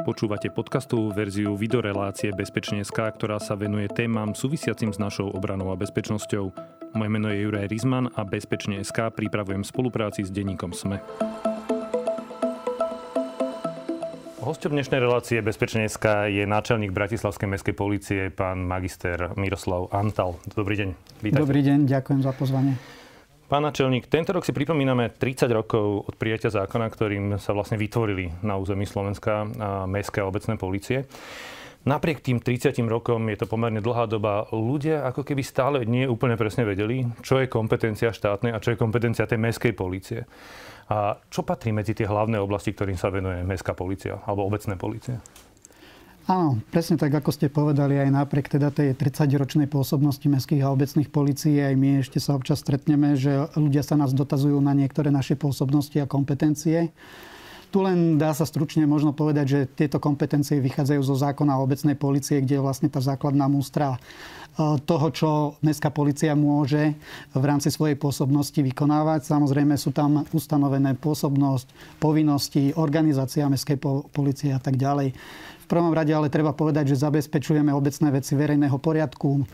Počúvate podcastovú verziu videorelácie Bezpečne.sk, ktorá sa venuje témam súvisiacim s našou obranou a bezpečnosťou. Moje meno je Juraj Rizman a Bezpečne.sk pripravujem v spolupráci s denníkom SME. Hosťom dnešnej relácie Bezpečne.sk je náčelník Bratislavskej mestskej policie, pán magister Miroslav Antal. Dobrý deň. Vítajte. Dobrý deň, ďakujem za pozvanie. Pán načelník, tento rok si pripomíname 30 rokov od prijatia zákona, ktorým sa vlastne vytvorili na území Slovenska mestské a obecné policie. Napriek tým 30 rokom je to pomerne dlhá doba. Ľudia ako keby stále nie úplne presne vedeli, čo je kompetencia štátnej a čo je kompetencia tej mestskej policie. A čo patrí medzi tie hlavné oblasti, ktorým sa venuje mestská policia alebo obecné policie? Áno, presne tak, ako ste povedali, aj napriek teda tej 30-ročnej pôsobnosti mestských a obecných policií, aj my ešte sa občas stretneme, že ľudia sa nás dotazujú na niektoré naše pôsobnosti a kompetencie. Tu len dá sa stručne možno povedať, že tieto kompetencie vychádzajú zo zákona o obecnej policie, kde je vlastne tá základná mústra toho, čo mestská policia môže v rámci svojej pôsobnosti vykonávať. Samozrejme sú tam ustanovené pôsobnosť, povinnosti, organizácia mestskej policie a tak ďalej prvom rade ale treba povedať, že zabezpečujeme obecné veci verejného poriadku,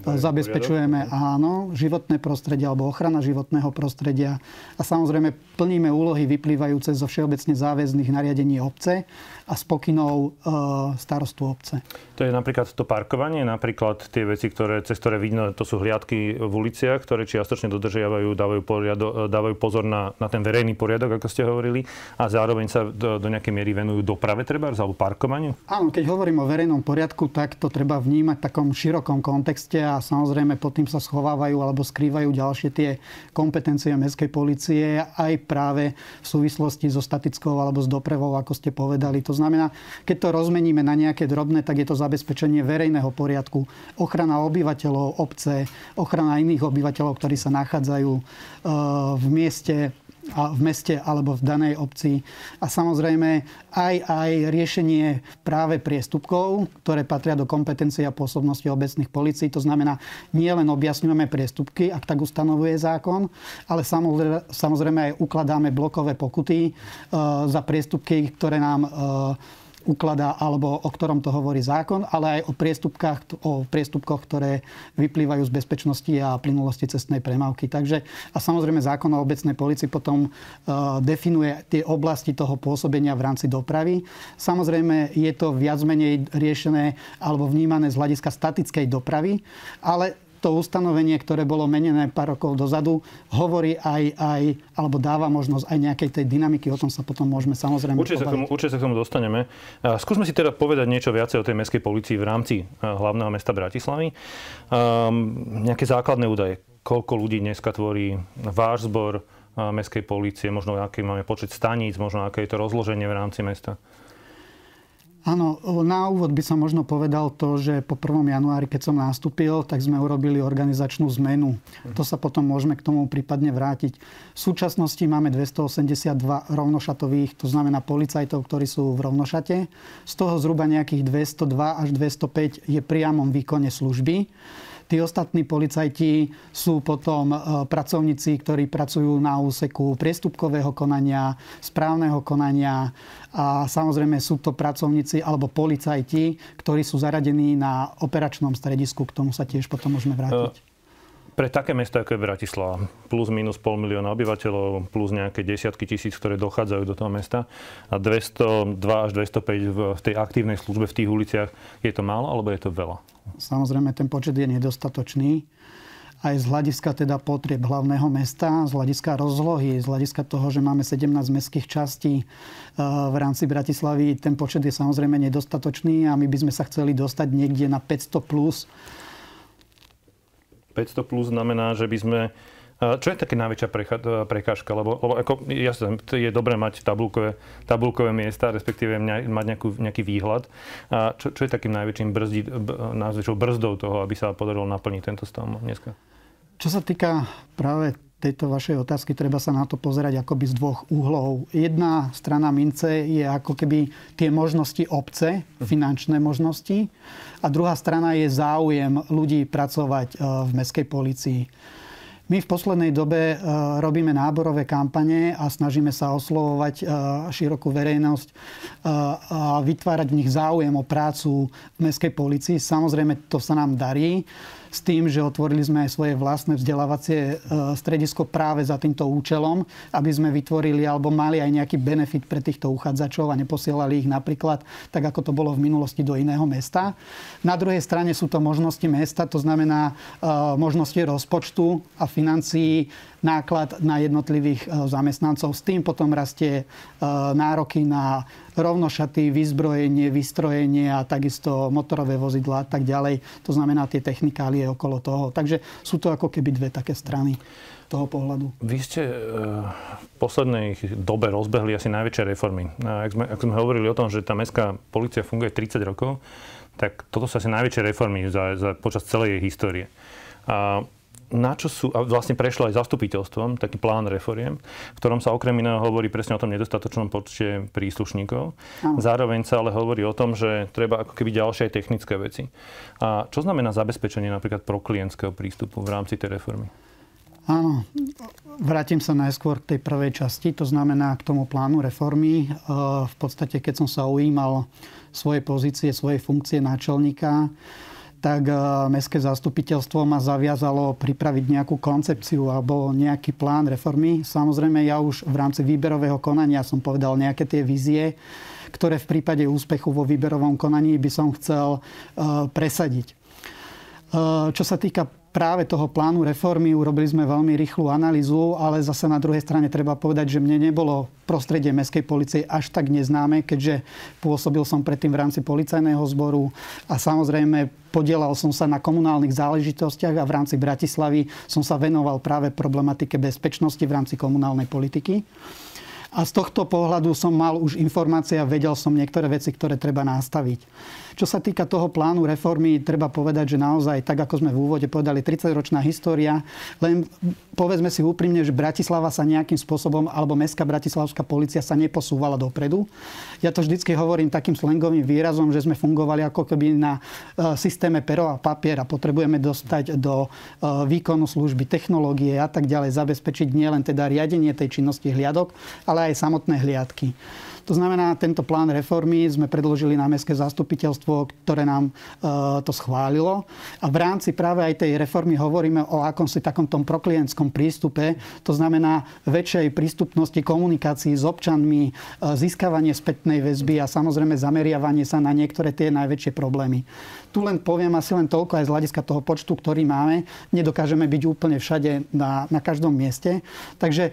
zabezpečujeme áno, životné prostredie alebo ochrana životného prostredia a samozrejme plníme úlohy vyplývajúce zo všeobecne záväzných nariadení obce a spokynov e, starostu obce. To je napríklad to parkovanie, napríklad tie veci, ktoré, cez ktoré vidno, to sú hliadky v uliciach, ktoré čiastočne dodržiavajú, dávajú, poriado, dávajú pozor na, na ten verejný poriadok, ako ste hovorili, a zároveň sa do, do nejakej miery venujú doprave treba, alebo parkovaniu? Áno, keď hovorím o verejnom poriadku, tak to treba vnímať v takom širokom kontexte a samozrejme pod tým sa schovávajú alebo skrývajú ďalšie tie kompetencie mestskej policie aj práve v súvislosti so statickou alebo s dopravou, ako ste povedali. To znamená, keď to rozmeníme na nejaké drobné, tak je to zabezpečenie verejného poriadku, ochrana obyvateľov obce, ochrana iných obyvateľov, ktorí sa nachádzajú eh, v mieste v meste alebo v danej obci. A samozrejme aj, aj riešenie práve priestupkov, ktoré patria do kompetencie a pôsobnosti obecných policií. To znamená, nie len objasňujeme priestupky, ak tak ustanovuje zákon, ale samozrejme aj ukladáme blokové pokuty e, za priestupky, ktoré nám e, ukladá, alebo o ktorom to hovorí zákon, ale aj o priestupkách, o priestupkoch, ktoré vyplývajú z bezpečnosti a plynulosti cestnej premávky. Takže a samozrejme zákon o obecnej policii potom uh, definuje tie oblasti toho pôsobenia v rámci dopravy. Samozrejme je to viac menej riešené alebo vnímané z hľadiska statickej dopravy, ale to ustanovenie, ktoré bolo menené pár rokov dozadu, hovorí aj, aj alebo dáva možnosť aj nejakej tej dynamiky. O tom sa potom môžeme samozrejme určite sa, k tomu, určite sa k tomu dostaneme. Skúsme si teda povedať niečo viacej o tej mestskej policii v rámci hlavného mesta Bratislavy. Um, nejaké základné údaje. Koľko ľudí dneska tvorí váš zbor mestskej polície, možno aký máme počet staníc, možno aké je to rozloženie v rámci mesta? Áno, na úvod by som možno povedal to, že po 1. januári, keď som nastúpil, tak sme urobili organizačnú zmenu. To sa potom môžeme k tomu prípadne vrátiť. V súčasnosti máme 282 rovnošatových, to znamená policajtov, ktorí sú v rovnošate. Z toho zhruba nejakých 202 až 205 je priamom výkone služby. Tí ostatní policajti sú potom e, pracovníci, ktorí pracujú na úseku priestupkového konania, správneho konania a samozrejme sú to pracovníci alebo policajti, ktorí sú zaradení na operačnom stredisku. K tomu sa tiež potom môžeme vrátiť. Pre také mesto, ako je Bratislava, plus minus pol milióna obyvateľov, plus nejaké desiatky tisíc, ktoré dochádzajú do toho mesta a 202 až 205 v tej aktívnej službe v tých uliciach, je to málo alebo je to veľa? Samozrejme, ten počet je nedostatočný aj z hľadiska teda potrieb hlavného mesta, z hľadiska rozlohy, z hľadiska toho, že máme 17 mestských častí e, v rámci Bratislavy, ten počet je samozrejme nedostatočný a my by sme sa chceli dostať niekde na 500 plus. 500 plus znamená, že by sme čo je také najväčšia prekážka? Lebo, lebo ako, jasne, je dobré mať tabulkové, tabulkové miesta, respektíve mať nejakú, nejaký výhľad. A čo, čo je takým najväčším brzdi, brzdou toho, aby sa podarilo naplniť tento stav dneska? Čo sa týka práve tejto vašej otázky, treba sa na to pozerať akoby z dvoch uhlov. Jedna strana mince je ako keby tie možnosti obce, finančné možnosti. A druhá strana je záujem ľudí pracovať e, v mestskej policii. My v poslednej dobe e, robíme náborové kampane a snažíme sa oslovovať e, širokú verejnosť a vytvárať v nich záujem o prácu v mestskej policii. Samozrejme, to sa nám darí s tým, že otvorili sme aj svoje vlastné vzdelávacie stredisko práve za týmto účelom, aby sme vytvorili alebo mali aj nejaký benefit pre týchto uchádzačov a neposielali ich napríklad, tak ako to bolo v minulosti, do iného mesta. Na druhej strane sú to možnosti mesta, to znamená možnosti rozpočtu a financií náklad na jednotlivých e, zamestnancov. S tým potom rastie e, nároky na rovnošaty, vyzbrojenie, vystrojenie a takisto motorové vozidla a tak ďalej. To znamená tie technikálie okolo toho. Takže sú to ako keby dve také strany toho pohľadu. Vy ste e, v poslednej dobe rozbehli asi najväčšie reformy. Ak sme, ak sme hovorili o tom, že tá mestská policia funguje 30 rokov, tak toto sú asi najväčšie reformy za, za, počas celej jej histórie. A na čo sú, a vlastne prešlo aj zastupiteľstvom, taký plán reforiem, v ktorom sa okrem iného hovorí presne o tom nedostatočnom počte príslušníkov. Aha. Zároveň sa ale hovorí o tom, že treba ako keby ďalšie aj technické veci. A čo znamená zabezpečenie napríklad pro klientského prístupu v rámci tej reformy? Áno, vrátim sa najskôr k tej prvej časti, to znamená k tomu plánu reformy. E, v podstate, keď som sa ujímal svoje pozície, svojej funkcie náčelníka, tak eh, Mestské zastupiteľstvo ma zaviazalo pripraviť nejakú koncepciu alebo nejaký plán reformy. Samozrejme, ja už v rámci výberového konania som povedal nejaké tie vízie, ktoré v prípade úspechu vo výberovom konaní by som chcel eh, presadiť. Eh, čo sa týka práve toho plánu reformy urobili sme veľmi rýchlu analýzu, ale zase na druhej strane treba povedať, že mne nebolo prostredie mestskej policie až tak neznáme, keďže pôsobil som predtým v rámci policajného zboru a samozrejme podielal som sa na komunálnych záležitostiach a v rámci Bratislavy som sa venoval práve problematike bezpečnosti v rámci komunálnej politiky. A z tohto pohľadu som mal už informácie a vedel som niektoré veci, ktoré treba nastaviť. Čo sa týka toho plánu reformy, treba povedať, že naozaj, tak ako sme v úvode povedali, 30-ročná história, len povedzme si úprimne, že Bratislava sa nejakým spôsobom, alebo mestská bratislavská policia sa neposúvala dopredu. Ja to vždycky hovorím takým slangovým výrazom, že sme fungovali ako keby na e, systéme pero a papier a potrebujeme dostať do e, výkonu služby technológie a tak ďalej, zabezpečiť nielen teda riadenie tej činnosti hliadok, ale aj samotné hliadky. To znamená, tento plán reformy sme predložili na mestské zastupiteľstvo, ktoré nám e, to schválilo. A v rámci práve aj tej reformy hovoríme o akomsi takom tom proklientskom prístupe. To znamená väčšej prístupnosti komunikácií s občanmi, e, získavanie spätnej väzby a samozrejme zameriavanie sa na niektoré tie najväčšie problémy. Tu len poviem asi len toľko aj z hľadiska toho počtu, ktorý máme. Nedokážeme byť úplne všade na, na každom mieste. Takže e,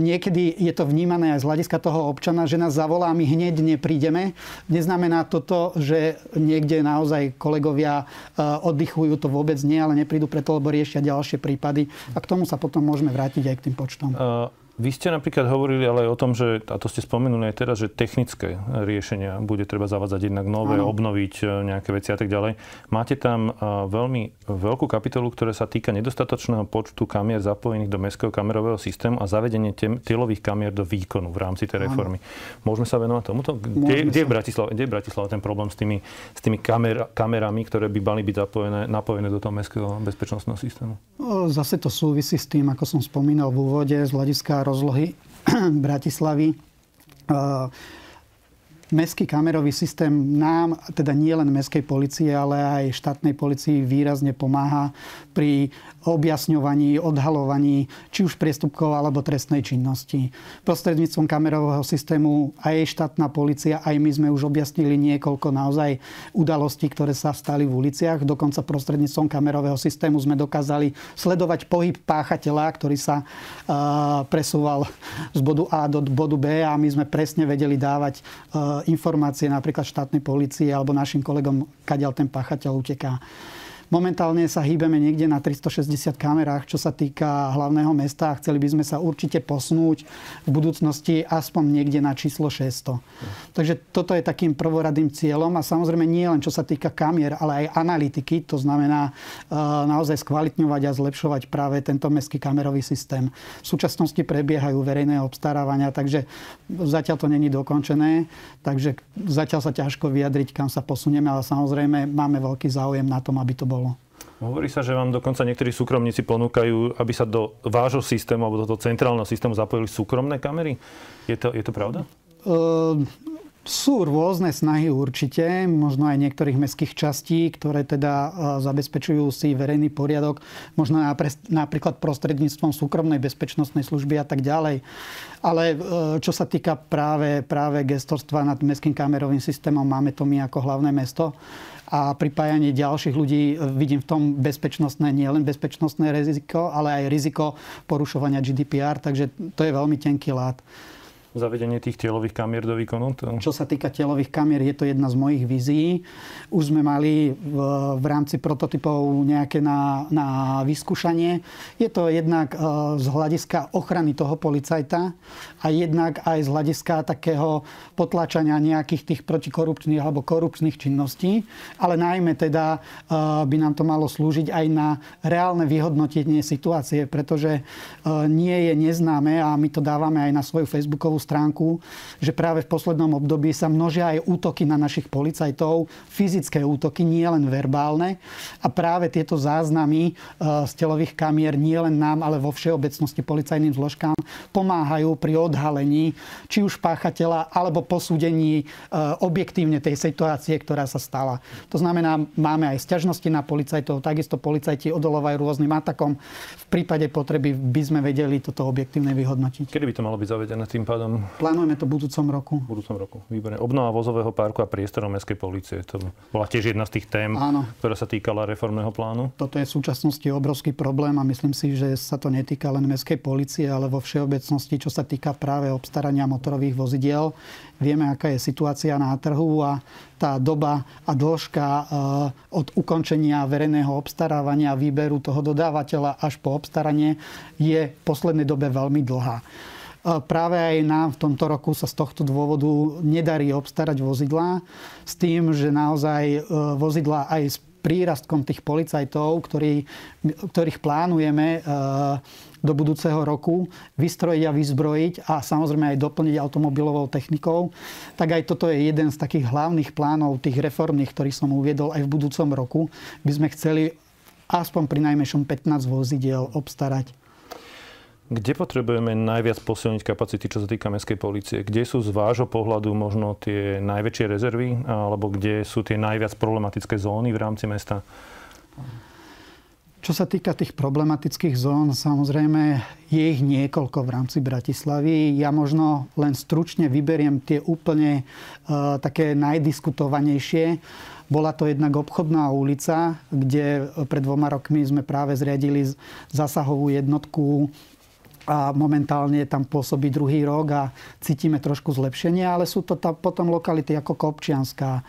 niekedy je to vnímané aj z hľadiska toho občana, že nás zavolá, my hneď neprídeme. Neznamená toto, že niekde naozaj kolegovia e, oddychujú, to vôbec nie, ale neprídu preto, lebo riešia ďalšie prípady. A k tomu sa potom môžeme vrátiť aj k tým počtom. Uh... Vy ste napríklad hovorili ale aj o tom, že, a to ste spomenuli aj teraz, že technické riešenia bude treba zavádzať jednak nové, ano. obnoviť e, nejaké veci a tak ďalej. Máte tam e, veľmi veľkú kapitolu, ktorá sa týka nedostatočného počtu kamier zapojených do mestského kamerového systému a zavedenie tielových kamier do výkonu v rámci tej reformy. Ano. Môžeme sa venovať tomuto? Kde, kde, je Bratislava, kde je Bratislava ten problém s tými, s tými kamer, kamerami, ktoré by mali byť zapojené, napojené do toho mestského bezpečnostného systému? Zase to súvisí s tým, ako som spomínal v úvode, z hľadiska rozlohy Bratislavy. Mestský kamerový systém nám, teda nie len mestskej policie, ale aj štátnej policii výrazne pomáha pri objasňovaní, odhalovaní či už priestupkov alebo trestnej činnosti. Prostredníctvom kamerového systému aj štátna policia, aj my sme už objasnili niekoľko naozaj udalostí, ktoré sa stali v uliciach. Dokonca prostredníctvom kamerového systému sme dokázali sledovať pohyb páchateľa, ktorý sa presúval z bodu A do bodu B a my sme presne vedeli dávať informácie napríklad štátnej policie alebo našim kolegom, kadiaľ ten páchateľ uteká. Momentálne sa hýbeme niekde na 360 kamerách, čo sa týka hlavného mesta a chceli by sme sa určite posunúť v budúcnosti aspoň niekde na číslo 600. Takže toto je takým prvoradým cieľom a samozrejme nie len čo sa týka kamier, ale aj analytiky, to znamená e, naozaj skvalitňovať a zlepšovať práve tento mestský kamerový systém. V súčasnosti prebiehajú verejné obstarávania, takže zatiaľ to není dokončené, takže zatiaľ sa ťažko vyjadriť, kam sa posunieme, ale samozrejme máme veľký záujem na tom, aby to bolo. Hovorí sa, že vám dokonca niektorí súkromníci ponúkajú, aby sa do vášho systému alebo do toho centrálneho systému zapojili súkromné kamery. Je to, je to pravda? Uh, sú rôzne snahy určite, možno aj niektorých mestských častí, ktoré teda e, zabezpečujú si verejný poriadok, možno napríklad prostredníctvom súkromnej bezpečnostnej služby a tak ďalej. Ale e, čo sa týka práve, práve gestorstva nad mestským kamerovým systémom, máme to my ako hlavné mesto a pripájanie ďalších ľudí e, vidím v tom bezpečnostné, nie len bezpečnostné riziko, ale aj riziko porušovania GDPR, takže to je veľmi tenký lát zavedenie tých tielových kamier do výkonu? To... Čo sa týka tielových kamier, je to jedna z mojich vízií. Už sme mali v, v rámci prototypov nejaké na, na vyskúšanie. Je to jednak e, z hľadiska ochrany toho policajta a jednak aj z hľadiska takého potlačania nejakých tých protikorupčných alebo korupčných činností. Ale najmä teda e, by nám to malo slúžiť aj na reálne vyhodnotenie situácie, pretože e, nie je neznáme a my to dávame aj na svoju facebookovú stránku, že práve v poslednom období sa množia aj útoky na našich policajtov, fyzické útoky, nie len verbálne. A práve tieto záznamy e, z telových kamier nie len nám, ale vo všeobecnosti policajným zložkám pomáhajú pri odhalení či už páchateľa, alebo posúdení e, objektívne tej situácie, ktorá sa stala. To znamená, máme aj sťažnosti na policajtov, takisto policajti odolovajú rôznym atakom. V prípade potreby by sme vedeli toto objektívne vyhodnotiť. Kedy by to malo byť zavedené tým pádom? Plánujeme to v budúcom roku. V budúcom roku, výborne. Obnova vozového parku a priestorov mestskej policie. To bola tiež jedna z tých tém, Áno. ktorá sa týkala reformného plánu. Toto je v súčasnosti obrovský problém a myslím si, že sa to netýka len mestskej policie, ale vo všeobecnosti, čo sa týka práve obstarania motorových vozidiel. Vieme, aká je situácia na trhu a tá doba a dĺžka eh, od ukončenia verejného obstarávania výberu toho dodávateľa až po obstaranie je v poslednej dobe veľmi dlhá. Práve aj nám v tomto roku sa z tohto dôvodu nedarí obstarať vozidlá s tým, že naozaj e, vozidlá aj s prírastkom tých policajtov, ktorý, ktorých plánujeme e, do budúceho roku vystrojiť a vyzbrojiť a samozrejme aj doplniť automobilovou technikou, tak aj toto je jeden z takých hlavných plánov tých reformných, ktorý som uviedol aj v budúcom roku. By sme chceli aspoň pri najmenšom 15 vozidiel obstarať. Kde potrebujeme najviac posilniť kapacity, čo sa týka mestskej policie? Kde sú z vášho pohľadu možno tie najväčšie rezervy, alebo kde sú tie najviac problematické zóny v rámci mesta? Čo sa týka tých problematických zón, samozrejme je ich niekoľko v rámci Bratislavy. Ja možno len stručne vyberiem tie úplne uh, také najdiskutovanejšie. Bola to jednak obchodná ulica, kde pred dvoma rokmi sme práve zriadili zasahovú jednotku a momentálne tam pôsobí druhý rok a cítime trošku zlepšenie, ale sú to tam potom lokality ako Kopčianská,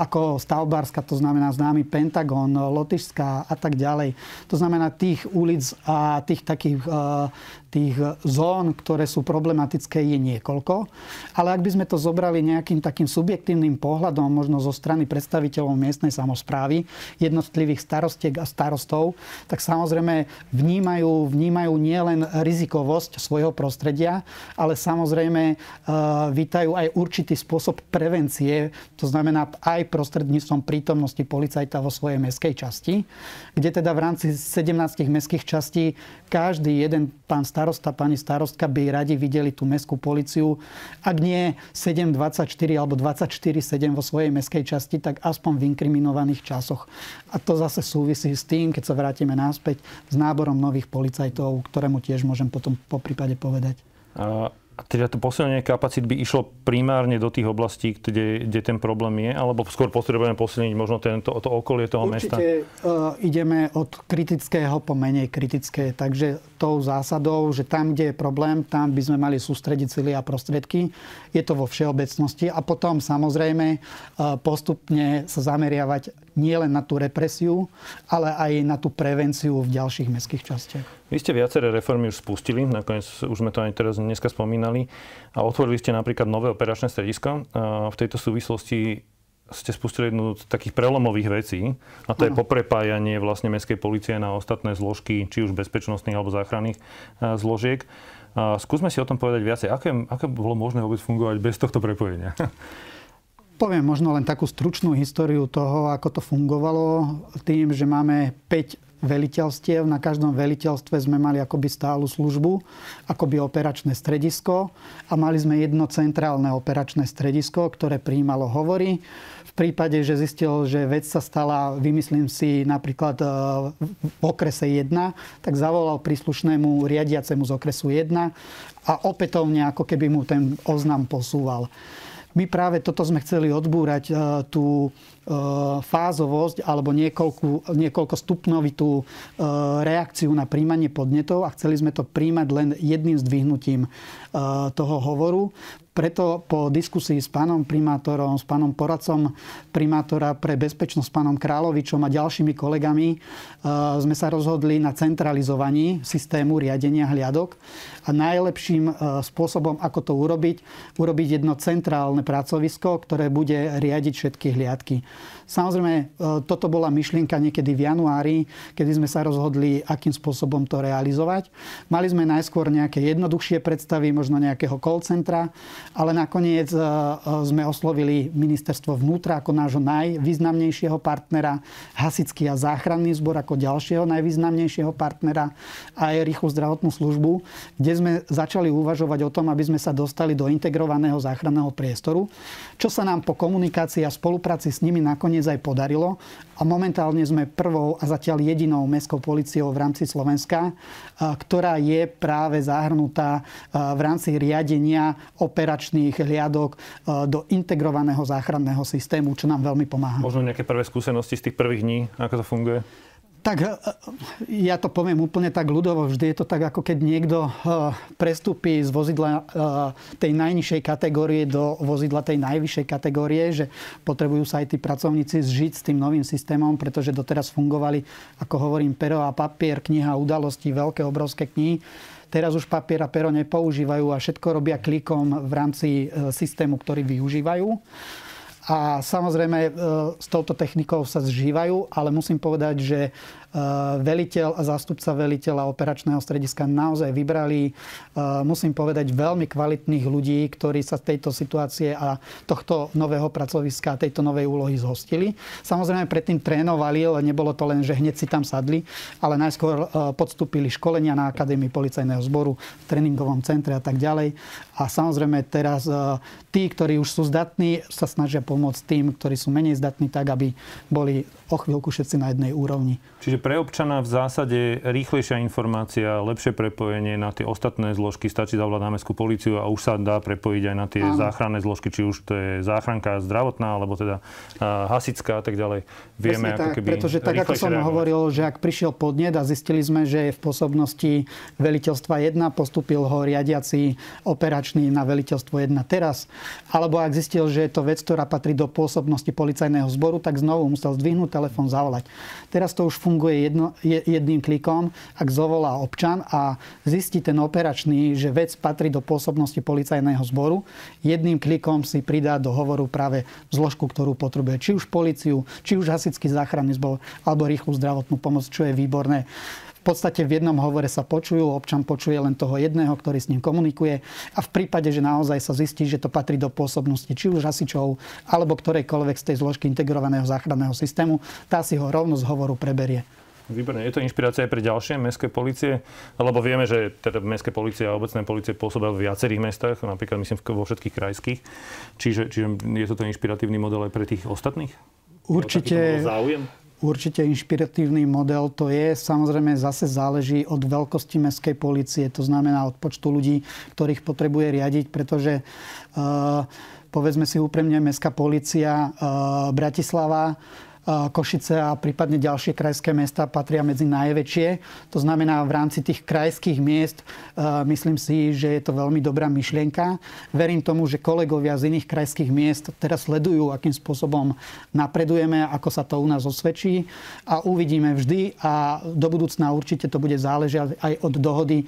ako Stavbárska, to znamená známy Pentagon, Lotyšská a tak ďalej. To znamená tých ulic a tých takých tých zón, ktoré sú problematické, je niekoľko. Ale ak by sme to zobrali nejakým takým subjektívnym pohľadom, možno zo strany predstaviteľov miestnej samozprávy, jednotlivých starostiek a starostov, tak samozrejme vnímajú, vnímajú nielen rizikovosť svojho prostredia, ale samozrejme uh, vítajú aj určitý spôsob prevencie, to znamená aj prostredníctvom prítomnosti policajta vo svojej meskej časti, kde teda v rámci 17 mestských častí každý jeden pán starost starosta, pani starostka by radi videli tú mestskú policiu. Ak nie 7.24 alebo 24.7 vo svojej meskej časti, tak aspoň v inkriminovaných časoch. A to zase súvisí s tým, keď sa vrátime náspäť, s náborom nových policajtov, ktorému tiež môžem potom po prípade povedať. A a teda to posilnenie kapacít by išlo primárne do tých oblastí, kde, kde ten problém je? Alebo skôr potrebujeme posilniť možno tento, to okolie toho Určite, mesta? Určite uh, ideme od kritického po menej kritické. Takže tou zásadou, že tam, kde je problém, tam by sme mali sústrediť sily a prostriedky. Je to vo všeobecnosti. A potom samozrejme uh, postupne sa zameriavať nielen na tú represiu, ale aj na tú prevenciu v ďalších mestských častiach. Vy ste viaceré reformy už spustili, nakoniec už sme to aj teraz dneska spomínali a otvorili ste napríklad nové operačné stredisko. V tejto súvislosti ste spustili jednu z takých prelomových vecí a to ano. je poprepájanie vlastne mestskej policie na ostatné zložky, či už bezpečnostných alebo záchranných zložiek. Skúsme si o tom povedať viacej. Aké, aké bolo možné vôbec fungovať bez tohto prepojenia? Poviem možno len takú stručnú históriu toho, ako to fungovalo, tým, že máme 5 veliteľstiev. Na každom veliteľstve sme mali akoby stálu službu, akoby operačné stredisko a mali sme jedno centrálne operačné stredisko, ktoré prijímalo hovory. V prípade, že zistil, že vec sa stala, vymyslím si, napríklad e, v okrese 1, tak zavolal príslušnému riadiacemu z okresu 1 a opätovne ako keby mu ten oznam posúval. My práve toto sme chceli odbúrať, e, tú E, fázovosť alebo niekoľko, niekoľko stupnovitú e, reakciu na príjmanie podnetov a chceli sme to príjmať len jedným zdvihnutím toho hovoru. Preto po diskusii s pánom primátorom, s pánom poradcom primátora pre bezpečnosť, pánom Královičom a ďalšími kolegami sme sa rozhodli na centralizovaní systému riadenia hliadok. A najlepším spôsobom, ako to urobiť, urobiť jedno centrálne pracovisko, ktoré bude riadiť všetky hliadky. Samozrejme, e, toto bola myšlienka niekedy v januári, kedy sme sa rozhodli, akým spôsobom to realizovať. Mali sme najskôr nejaké jednoduchšie predstavy, možno nejakého call centra, ale nakoniec e, e, sme oslovili ministerstvo vnútra ako nášho najvýznamnejšieho partnera, hasický a záchranný zbor ako ďalšieho najvýznamnejšieho partnera a aj rýchlu zdravotnú službu, kde sme začali uvažovať o tom, aby sme sa dostali do integrovaného záchranného priestoru, čo sa nám po komunikácii a spolupráci s nimi nakoniec aj podarilo. A momentálne sme prvou a zatiaľ jedinou mestskou policiou v rámci Slovenska, ktorá je práve zahrnutá v rámci riadenia operačných hliadok do integrovaného záchranného systému, čo nám veľmi pomáha. Možno nejaké prvé skúsenosti z tých prvých dní, ako to funguje? Tak e, ja to poviem úplne tak ľudovo. Vždy je to tak, ako keď niekto e, prestúpi z vozidla e, tej najnižšej kategórie do vozidla tej najvyššej kategórie, že potrebujú sa aj tí pracovníci zžiť s tým novým systémom, pretože doteraz fungovali, ako hovorím, pero a papier, kniha udalostí, veľké, obrovské knihy. Teraz už papier a pero nepoužívajú a všetko robia klikom v rámci systému, ktorý využívajú. A samozrejme s touto technikou sa zžívajú, ale musím povedať, že veliteľ a zástupca veliteľa operačného strediska naozaj vybrali, eh, musím povedať, veľmi kvalitných ľudí, ktorí sa tejto situácie a tohto nového pracoviska, tejto novej úlohy zhostili. Samozrejme predtým trénovali, ale nebolo to len, že hneď si tam sadli, ale najskôr eh, podstúpili školenia na Akadémii policajného zboru, v tréningovom centre a tak ďalej. A samozrejme teraz tí, ktorí už sú zdatní, sa snažia pomôcť tým, ktorí sú menej zdatní, tak aby boli o chvíľku všetci na jednej úrovni. Čiže pre občana v zásade rýchlejšia informácia, lepšie prepojenie na tie ostatné zložky, stačí zavolať na mestskú policiu a už sa dá prepojiť aj na tie Áno. záchranné zložky, či už to je záchranka zdravotná, alebo teda hasická a tak ďalej. Vieme, ako tak, keby pretože tak, ako som reagovať. hovoril, že ak prišiel podnet a zistili sme, že je v pôsobnosti veliteľstva 1, postupil ho riadiaci operačný na veliteľstvo 1 teraz, alebo ak zistil, že je to vec, ktorá patrí do pôsobnosti policajného zboru, tak znovu musel zdvihnúť telefón, zavolať. Teraz to už funguje jedno, jedným klikom, ak zovolá občan a zistí ten operačný, že vec patrí do pôsobnosti policajného zboru, jedným klikom si pridá do hovoru práve zložku, ktorú potrebuje. Či už policiu, či už hasický záchranný zbor, alebo rýchlu zdravotnú pomoc, čo je výborné podstate v jednom hovore sa počujú, občan počuje len toho jedného, ktorý s ním komunikuje a v prípade, že naozaj sa zistí, že to patrí do pôsobnosti či už hasičov alebo ktorejkoľvek z tej zložky integrovaného záchranného systému, tá si ho rovno z hovoru preberie. Výborné. Je to inšpirácia aj pre ďalšie mestské policie? Lebo vieme, že teda mestské policie a obecné policie pôsobia v viacerých mestách, napríklad myslím vo všetkých krajských. Čiže, čiže je toto inšpiratívny model aj pre tých ostatných? Určite. Záujem? určite inšpiratívny model to je. Samozrejme zase záleží od veľkosti mestskej policie, to znamená od počtu ľudí, ktorých potrebuje riadiť, pretože uh, povedzme si úprimne, mestská policia uh, Bratislava Košice a prípadne ďalšie krajské mesta patria medzi najväčšie. To znamená, v rámci tých krajských miest myslím si, že je to veľmi dobrá myšlienka. Verím tomu, že kolegovia z iných krajských miest teraz sledujú, akým spôsobom napredujeme, ako sa to u nás osvedčí a uvidíme vždy a do budúcna určite to bude záležať aj od dohody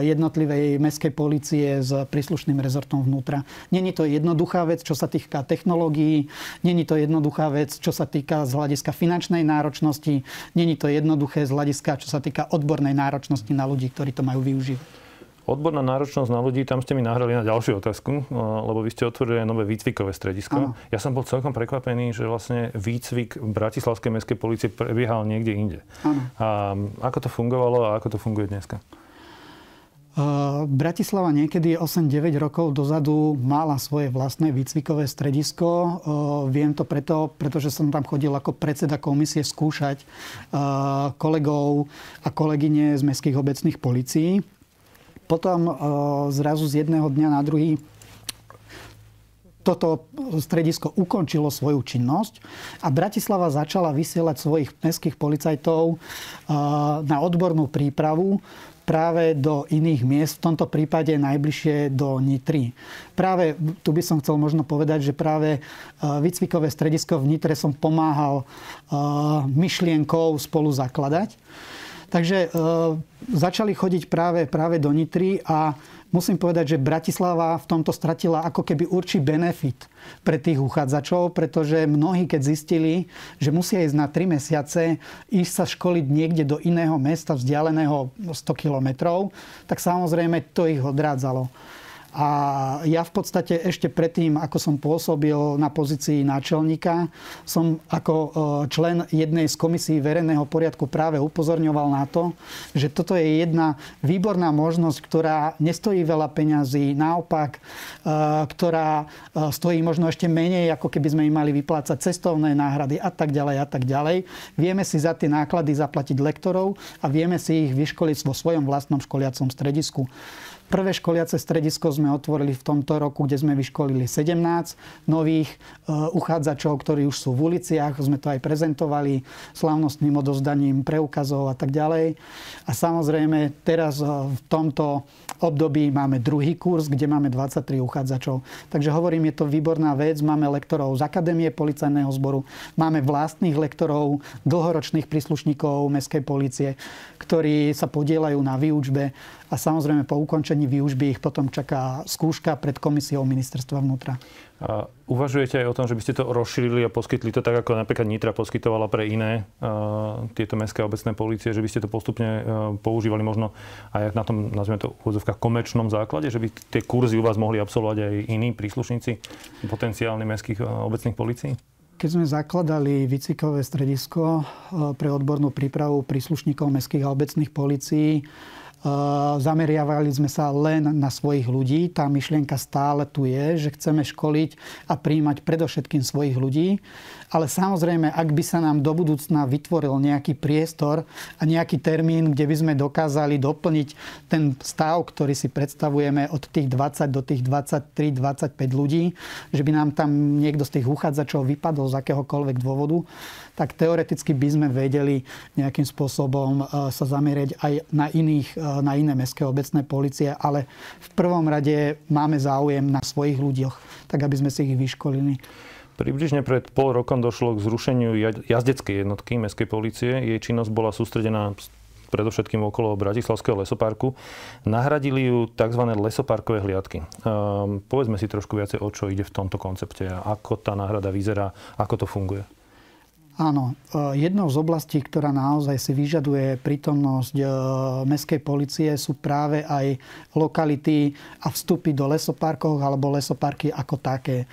jednotlivej mestskej policie s príslušným rezortom vnútra. Není to jednoduchá vec, čo sa týka technológií, není to jednoduchá vec, čo sa týka týka z hľadiska finančnej náročnosti. Není to jednoduché z hľadiska, čo sa týka odbornej náročnosti na ľudí, ktorí to majú využívať. Odborná náročnosť na ľudí, tam ste mi nahrali na ďalšiu otázku, lebo vy ste otvorili nové výcvikové stredisko. Ano. Ja som bol celkom prekvapený, že vlastne výcvik Bratislavskej mestskej policie prebiehal niekde inde. Ano. A ako to fungovalo a ako to funguje dneska? Bratislava niekedy 8-9 rokov dozadu mala svoje vlastné výcvikové stredisko. Viem to preto, pretože som tam chodil ako predseda komisie skúšať kolegov a kolegyne z mestských obecných policií. Potom zrazu z jedného dňa na druhý toto stredisko ukončilo svoju činnosť a Bratislava začala vysielať svojich mestských policajtov na odbornú prípravu práve do iných miest, v tomto prípade najbližšie do Nitry. Práve tu by som chcel možno povedať, že práve e, výcvikové stredisko v Nitre som pomáhal e, myšlienkou spolu zakladať. Takže e, začali chodiť práve, práve do Nitry a musím povedať, že Bratislava v tomto stratila ako keby určitý benefit pre tých uchádzačov, pretože mnohí, keď zistili, že musia ísť na 3 mesiace, ísť sa školiť niekde do iného mesta vzdialeného 100 kilometrov, tak samozrejme to ich odrádzalo. A ja v podstate ešte predtým, ako som pôsobil na pozícii náčelníka, som ako e, člen jednej z komisí verejného poriadku práve upozorňoval na to, že toto je jedna výborná možnosť, ktorá nestojí veľa peňazí, naopak, e, ktorá e, stojí možno ešte menej, ako keby sme im mali vyplácať cestovné náhrady a tak ďalej a tak ďalej. Vieme si za tie náklady zaplatiť lektorov a vieme si ich vyškoliť vo svojom vlastnom školiacom stredisku. Prvé školiace stredisko sme otvorili v tomto roku, kde sme vyškolili 17 nových e, uchádzačov, ktorí už sú v uliciach. Sme to aj prezentovali slávnostným odozdaním preukazov a tak ďalej. A samozrejme teraz e, v tomto období máme druhý kurz, kde máme 23 uchádzačov. Takže hovorím, je to výborná vec. Máme lektorov z Akadémie policajného zboru, máme vlastných lektorov, dlhoročných príslušníkov Mestskej policie, ktorí sa podielajú na výučbe a samozrejme po ukončení výužby ich potom čaká skúška pred komisiou ministerstva vnútra. A uvažujete aj o tom, že by ste to rozšírili a poskytli to tak, ako napríklad Nitra poskytovala pre iné uh, tieto mestské obecné policie, že by ste to postupne uh, používali možno aj na tom, nazvime to, úvodzovkách komerčnom základe, že by tie kurzy u vás mohli absolvovať aj iní príslušníci potenciálnych mestských uh, obecných policií? Keď sme zakladali výcvikové stredisko pre odbornú prípravu príslušníkov mestských a obecných policií, zameriavali sme sa len na svojich ľudí. Tá myšlienka stále tu je, že chceme školiť a príjmať predovšetkým svojich ľudí. Ale samozrejme, ak by sa nám do budúcna vytvoril nejaký priestor a nejaký termín, kde by sme dokázali doplniť ten stav, ktorý si predstavujeme od tých 20 do tých 23-25 ľudí, že by nám tam niekto z tých uchádzačov vypadol z akéhokoľvek dôvodu, tak teoreticky by sme vedeli nejakým spôsobom e, sa zamierať aj na, iných, e, na iné mestské obecné policie, ale v prvom rade máme záujem na svojich ľuďoch, tak aby sme si ich vyškolili. Približne pred pol rokom došlo k zrušeniu jazdeckej jednotky mestskej policie. Jej činnosť bola sústredená predovšetkým okolo Bratislavského lesoparku. Nahradili ju tzv. lesoparkové hliadky. Um, povedzme si trošku viacej, o čo ide v tomto koncepte a ako tá náhrada vyzerá, ako to funguje. Áno, e, jednou z oblastí, ktorá naozaj si vyžaduje prítomnosť e, mestskej policie sú práve aj lokality a vstupy do lesoparkov alebo lesoparky ako také.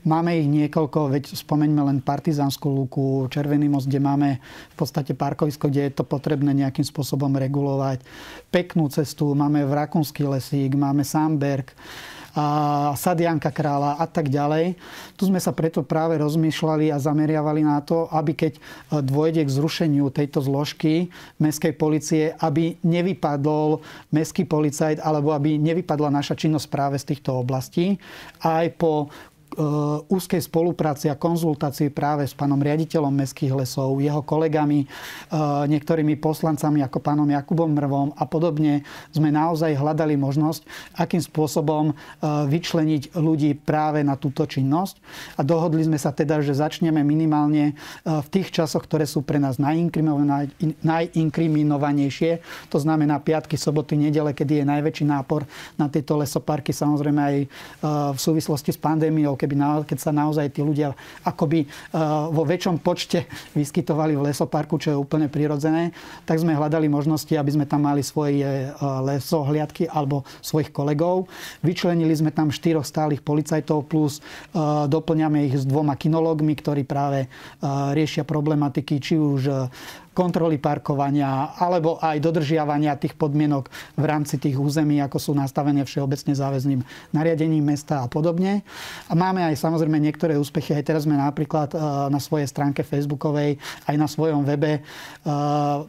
Máme ich niekoľko, veď spomeňme len Partizánskú lúku, Červený most, kde máme v podstate parkovisko, kde je to potrebné nejakým spôsobom regulovať. Peknú cestu máme v Rakúnsky lesík, máme Samberg, a Sadianka kráľa a tak ďalej. Tu sme sa preto práve rozmýšľali a zameriavali na to, aby keď e, dôjde k zrušeniu tejto zložky mestskej policie, aby nevypadol mestský policajt alebo aby nevypadla naša činnosť práve z týchto oblastí. Aj po úzkej spolupráci a konzultácii práve s pánom riaditeľom mestských lesov, jeho kolegami, eh, niektorými poslancami ako pánom Jakubom Mrvom a podobne sme naozaj hľadali možnosť, akým spôsobom eh, vyčleniť ľudí práve na túto činnosť. A dohodli sme sa teda, že začneme minimálne v tých časoch, ktoré sú pre nás najinkriminovanejšie. To znamená piatky, soboty, nedele, kedy je najväčší nápor na tieto lesoparky. Samozrejme aj v súvislosti s pandémiou, keby keď sa naozaj tí ľudia akoby vo väčšom počte vyskytovali v lesoparku, čo je úplne prirodzené, tak sme hľadali možnosti, aby sme tam mali svoje lesohliadky alebo svojich kolegov. Vyčlenili sme tam štyroch stálych policajtov plus doplňame ich s dvoma kinológmi, ktorí práve riešia problematiky či už kontroly parkovania alebo aj dodržiavania tých podmienok v rámci tých území, ako sú nastavené všeobecne záväzným nariadením mesta a podobne. A máme aj samozrejme niektoré úspechy. Aj teraz sme napríklad e, na svojej stránke facebookovej, aj na svojom webe e,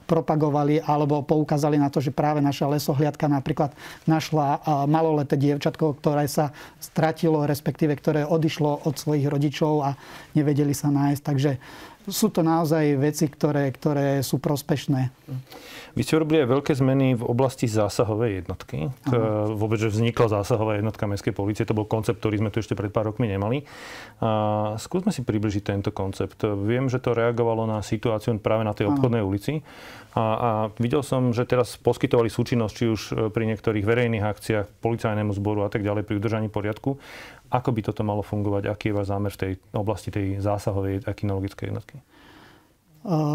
propagovali alebo poukázali na to, že práve naša lesohliadka napríklad našla e, maloleté dievčatko, ktoré sa stratilo, respektíve ktoré odišlo od svojich rodičov a nevedeli sa nájsť. Takže sú to naozaj veci, ktoré, ktoré sú prospešné. Vy ste robili aj veľké zmeny v oblasti zásahovej jednotky. To, vôbec, že vznikla zásahová jednotka Mestskej policie, to bol koncept, ktorý sme tu ešte pred pár rokmi nemali. A skúsme si približiť tento koncept. Viem, že to reagovalo na situáciu práve na tej obchodnej Aha. ulici. A, a videl som, že teraz poskytovali súčinnosť či už pri niektorých verejných akciách, policajnému zboru a tak ďalej pri udržaní poriadku. Ako by toto malo fungovať? Aký je váš zámer v tej oblasti tej zásahovej a kinologickej jednotky?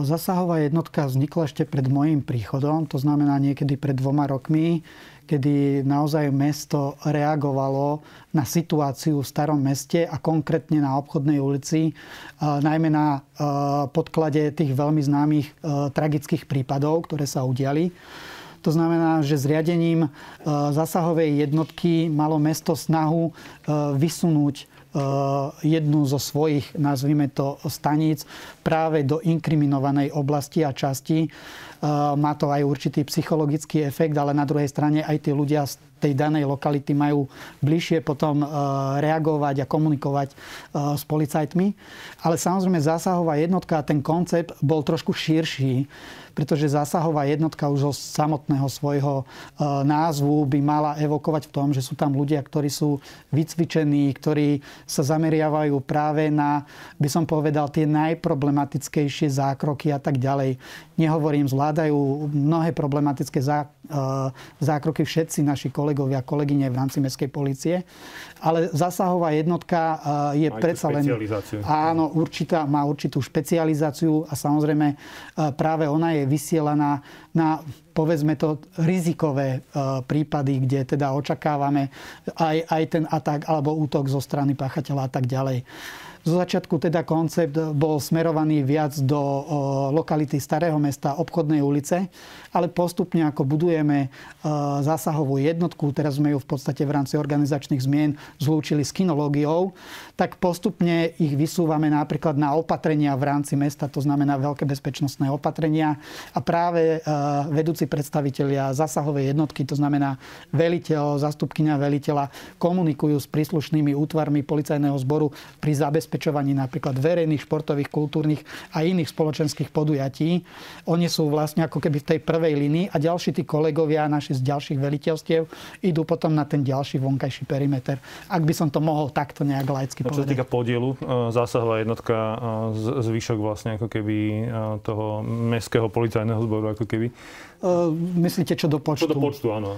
Zasahová jednotka vznikla ešte pred môjim príchodom, to znamená niekedy pred dvoma rokmi, kedy naozaj mesto reagovalo na situáciu v starom meste a konkrétne na obchodnej ulici, najmä na podklade tých veľmi známych tragických prípadov, ktoré sa udiali. To znamená, že zriadením e, zasahovej jednotky malo mesto snahu e, vysunúť e, jednu zo svojich, nazvime to, staníc práve do inkriminovanej oblasti a časti. Má to aj určitý psychologický efekt, ale na druhej strane aj tí ľudia tej danej lokality majú bližšie potom reagovať a komunikovať s policajtmi. Ale samozrejme zásahová jednotka a ten koncept bol trošku širší pretože zásahová jednotka už zo samotného svojho e, názvu by mala evokovať v tom, že sú tam ľudia, ktorí sú vycvičení, ktorí sa zameriavajú práve na, by som povedal, tie najproblematickejšie zákroky a tak ďalej. Nehovorím, zvládajú mnohé problematické e, zákroky všetci naši kolegovia a kolegyne v rámci mestskej policie, ale zásahová jednotka e, je predsa len... Áno, určitá, má určitú špecializáciu a samozrejme práve ona je vysielaná na povedzme to rizikové e, prípady, kde teda očakávame aj, aj ten atak alebo útok zo strany páchateľa a tak ďalej. Zo začiatku teda koncept bol smerovaný viac do lokality Starého mesta, obchodnej ulice, ale postupne ako budujeme zásahovú jednotku, teraz sme ju v podstate v rámci organizačných zmien zlúčili s kinológiou, tak postupne ich vysúvame napríklad na opatrenia v rámci mesta, to znamená veľké bezpečnostné opatrenia. A práve vedúci predstavitelia zásahovej jednotky, to znamená veliteľ, zastupkynia veliteľa, komunikujú s príslušnými útvarmi policajného zboru pri zabezpečení zabezpečovaní napríklad verejných, športových, kultúrnych a iných spoločenských podujatí. Oni sú vlastne ako keby v tej prvej línii a ďalší tí kolegovia naši z ďalších veliteľstiev idú potom na ten ďalší vonkajší perimeter. Ak by som to mohol takto nejak laicky povedať. Čo sa týka podielu, e, zásahová jednotka, e, zvyšok vlastne ako keby e, toho mestského policajného zboru, ako keby. Myslíte, čo do počtu? Čo do počtu, áno.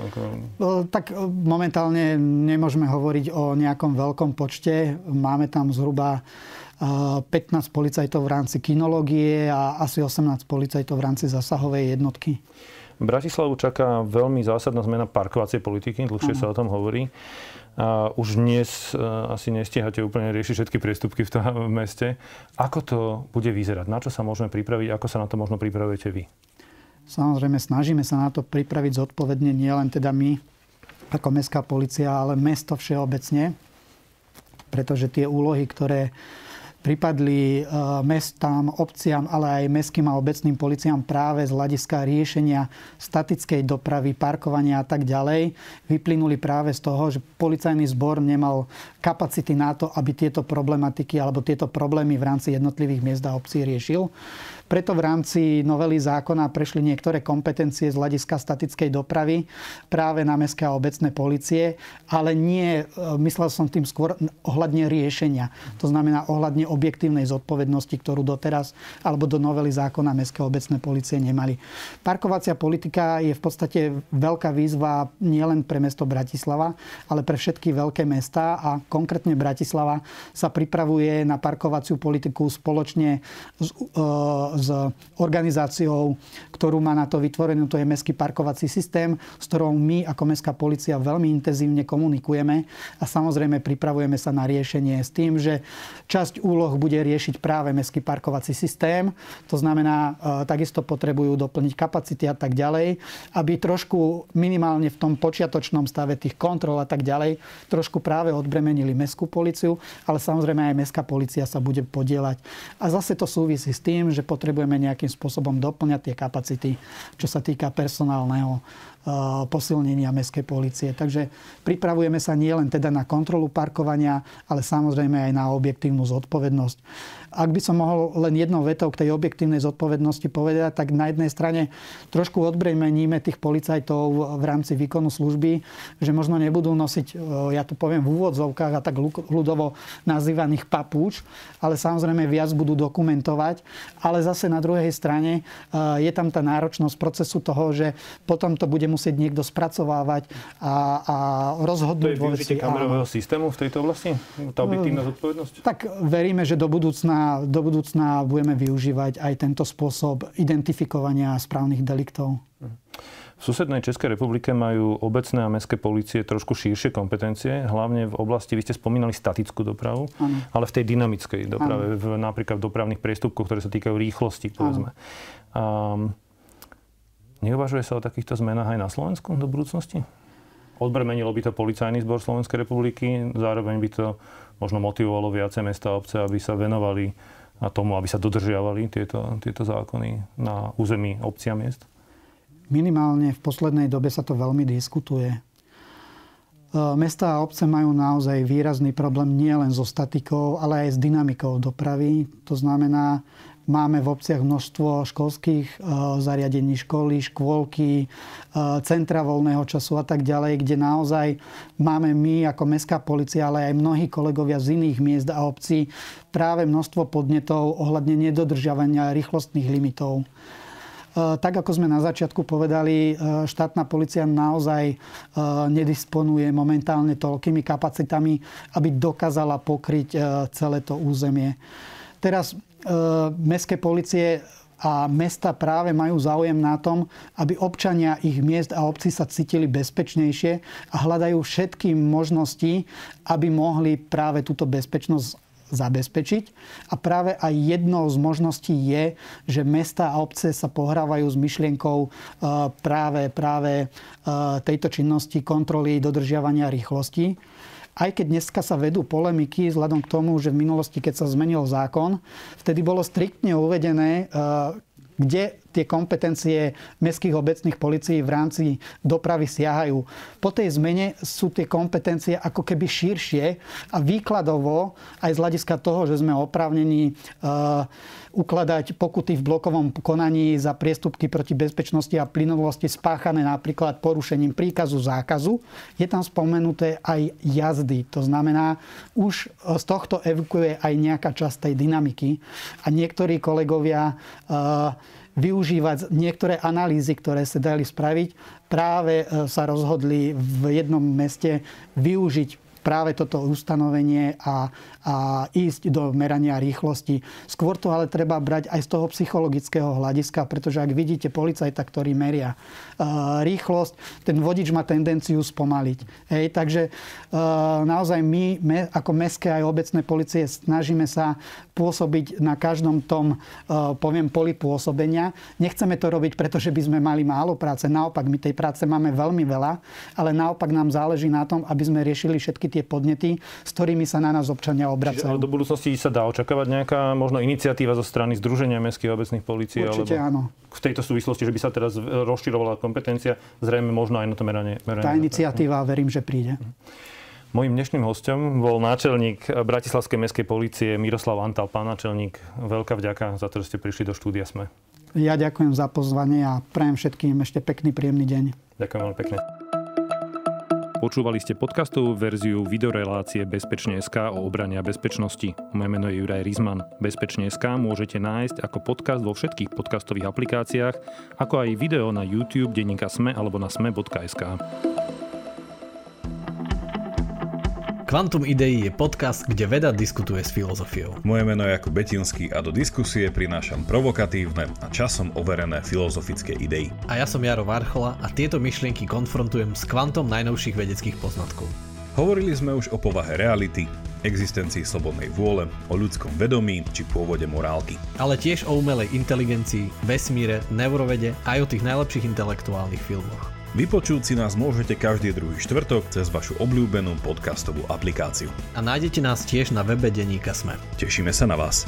Tak momentálne nemôžeme hovoriť o nejakom veľkom počte. Máme tam zhruba 15 policajtov v rámci kinológie a asi 18 policajtov v rámci zasahovej jednotky. Bratislavu čaká veľmi zásadná zmena parkovacej politiky, dlhšie sa o tom hovorí. A už dnes asi nestíhate úplne riešiť všetky priestupky v tom meste. Ako to bude vyzerať? Na čo sa môžeme pripraviť? Ako sa na to možno pripravujete vy? Samozrejme, snažíme sa na to pripraviť zodpovedne nielen teda my ako mestská policia, ale mesto všeobecne. Pretože tie úlohy, ktoré pripadli e, mestám, obciam, ale aj mestským a obecným policiám práve z hľadiska riešenia statickej dopravy, parkovania a tak ďalej, vyplynuli práve z toho, že policajný zbor nemal kapacity na to, aby tieto problematiky alebo tieto problémy v rámci jednotlivých miest a obcí riešil. Preto v rámci novely zákona prešli niektoré kompetencie z hľadiska statickej dopravy práve na mestské a obecné policie, ale nie, e, myslel som tým skôr ohľadne riešenia. To znamená ohľadne objektívnej zodpovednosti, ktorú doteraz alebo do novely zákona Mestskej obecnej policie nemali. Parkovacia politika je v podstate veľká výzva nielen pre mesto Bratislava, ale pre všetky veľké mesta a konkrétne Bratislava sa pripravuje na parkovaciu politiku spoločne s, e, organizáciou, ktorú má na to vytvorenú, to je Mestský parkovací systém, s ktorou my ako Mestská policia veľmi intenzívne komunikujeme a samozrejme pripravujeme sa na riešenie s tým, že časť úloh bude riešiť práve Mestský parkovací systém. To znamená, e, takisto potrebujú doplniť kapacity a tak ďalej, aby trošku minimálne v tom počiatočnom stave tých kontrol a tak ďalej, trošku práve odbremenili Mestskú policiu, ale samozrejme aj Mestská policia sa bude podielať. A zase to súvisí s tým, že potrebujeme nejakým spôsobom doplňať tie kapacity, čo sa týka personálneho posilnenia mestskej policie. Takže pripravujeme sa nielen teda na kontrolu parkovania, ale samozrejme aj na objektívnu zodpovednosť. Ak by som mohol len jednou vetou k tej objektívnej zodpovednosti povedať, tak na jednej strane trošku odbremeníme tých policajtov v rámci výkonu služby, že možno nebudú nosiť, e, ja to poviem v úvodzovkách a tak ľudovo nazývaných papúč, ale samozrejme viac budú dokumentovať. Ale zase na druhej strane e, je tam tá náročnosť procesu toho, že potom to bude musieť niekto spracovávať a, a rozhodnúť. To je využitie kamerového systému v tejto oblasti? Tá objektívna zodpovednosť? Tak veríme, že do budúcna do budúcna budeme využívať aj tento spôsob identifikovania správnych deliktov. V susednej Českej republike majú obecné a mestské policie trošku širšie kompetencie, hlavne v oblasti, vy ste spomínali statickú dopravu, ano. ale v tej dynamickej doprave, v, napríklad v dopravných priestupkoch, ktoré sa týkajú rýchlosti, povedzme. Um, neuvažuje sa o takýchto zmenách aj na Slovensku do budúcnosti? Odbremenilo by to policajný zbor Slovenskej republiky, zároveň by to možno motivovalo viacej mesta a obce, aby sa venovali a tomu, aby sa dodržiavali tieto, tieto zákony na území obcí miest? Minimálne v poslednej dobe sa to veľmi diskutuje. E, mesta a obce majú naozaj výrazný problém nielen so statikou, ale aj s dynamikou dopravy. To znamená, Máme v obciach množstvo školských e, zariadení, školy, škôlky, e, centra voľného času a tak ďalej, kde naozaj máme my ako mestská policia, ale aj mnohí kolegovia z iných miest a obcí práve množstvo podnetov ohľadne nedodržiavania rýchlostných limitov. E, tak ako sme na začiatku povedali, štátna policia naozaj nedisponuje momentálne toľkými kapacitami, aby dokázala pokryť celé to územie. Teraz mestské policie a mesta práve majú záujem na tom, aby občania ich miest a obcí sa cítili bezpečnejšie a hľadajú všetky možnosti, aby mohli práve túto bezpečnosť zabezpečiť. A práve aj jednou z možností je, že mesta a obce sa pohrávajú s myšlienkou e, práve, práve e, tejto činnosti kontroly dodržiavania rýchlosti aj keď dneska sa vedú polemiky vzhľadom k tomu, že v minulosti, keď sa zmenil zákon, vtedy bolo striktne uvedené, e, kde tie kompetencie mestských obecných policií v rámci dopravy siahajú. Po tej zmene sú tie kompetencie ako keby širšie a výkladovo aj z hľadiska toho, že sme oprávnení uh, ukladať pokuty v blokovom konaní za priestupky proti bezpečnosti a plynulosti spáchané napríklad porušením príkazu zákazu. Je tam spomenuté aj jazdy. To znamená, už z tohto evokuje aj nejaká časť tej dynamiky. A niektorí kolegovia uh, využívať niektoré analýzy, ktoré sa dali spraviť, práve uh, sa rozhodli v jednom meste využiť práve toto ustanovenie a, a ísť do merania rýchlosti. Skôr to ale treba brať aj z toho psychologického hľadiska, pretože ak vidíte policajta, ktorý meria uh, rýchlosť, ten vodič má tendenciu spomaliť. Hej, takže uh, naozaj my me, ako mestské aj obecné policie snažíme sa pôsobiť na každom tom, uh, poviem, poli pôsobenia. Nechceme to robiť, pretože by sme mali málo práce. Naopak, my tej práce máme veľmi veľa, ale naopak nám záleží na tom, aby sme riešili všetky tie tie podnety, s ktorými sa na nás občania obracajú. Čiže, do budúcnosti sa dá očakávať nejaká možno iniciatíva zo strany Združenia mestských a obecných policií? Určite alebo áno. V tejto súvislosti, že by sa teraz rozširovala kompetencia, zrejme možno aj na to meranie. meranie Tá iniciatíva, verím, že príde. Mojím dnešným hostom bol náčelník Bratislavskej mestskej policie Miroslav Antal. Pán náčelník, veľká vďaka za to, že ste prišli do štúdia SME. Ja ďakujem za pozvanie a prajem všetkým ešte pekný, príjemný deň. Ďakujem veľmi pekne. Počúvali ste podcastovú verziu videorelácie Bezpečne.sk o obrane a bezpečnosti. Moje meno je Juraj Rizman. Bezpečne.sk môžete nájsť ako podcast vo všetkých podcastových aplikáciách, ako aj video na YouTube, denníka Sme alebo na sme.sk. Quantum Idei je podcast, kde veda diskutuje s filozofiou. Moje meno je Jakub Betinský a do diskusie prinášam provokatívne a časom overené filozofické idei. A ja som Jaro Varchola a tieto myšlienky konfrontujem s kvantom najnovších vedeckých poznatkov. Hovorili sme už o povahe reality, existencii slobodnej vôle, o ľudskom vedomí či pôvode morálky. Ale tiež o umelej inteligencii, vesmíre, neurovede aj o tých najlepších intelektuálnych filmoch. Vypočuť si nás môžete každý druhý štvrtok cez vašu obľúbenú podcastovú aplikáciu. A nájdete nás tiež na webe Deníka Sme. Tešíme sa na vás.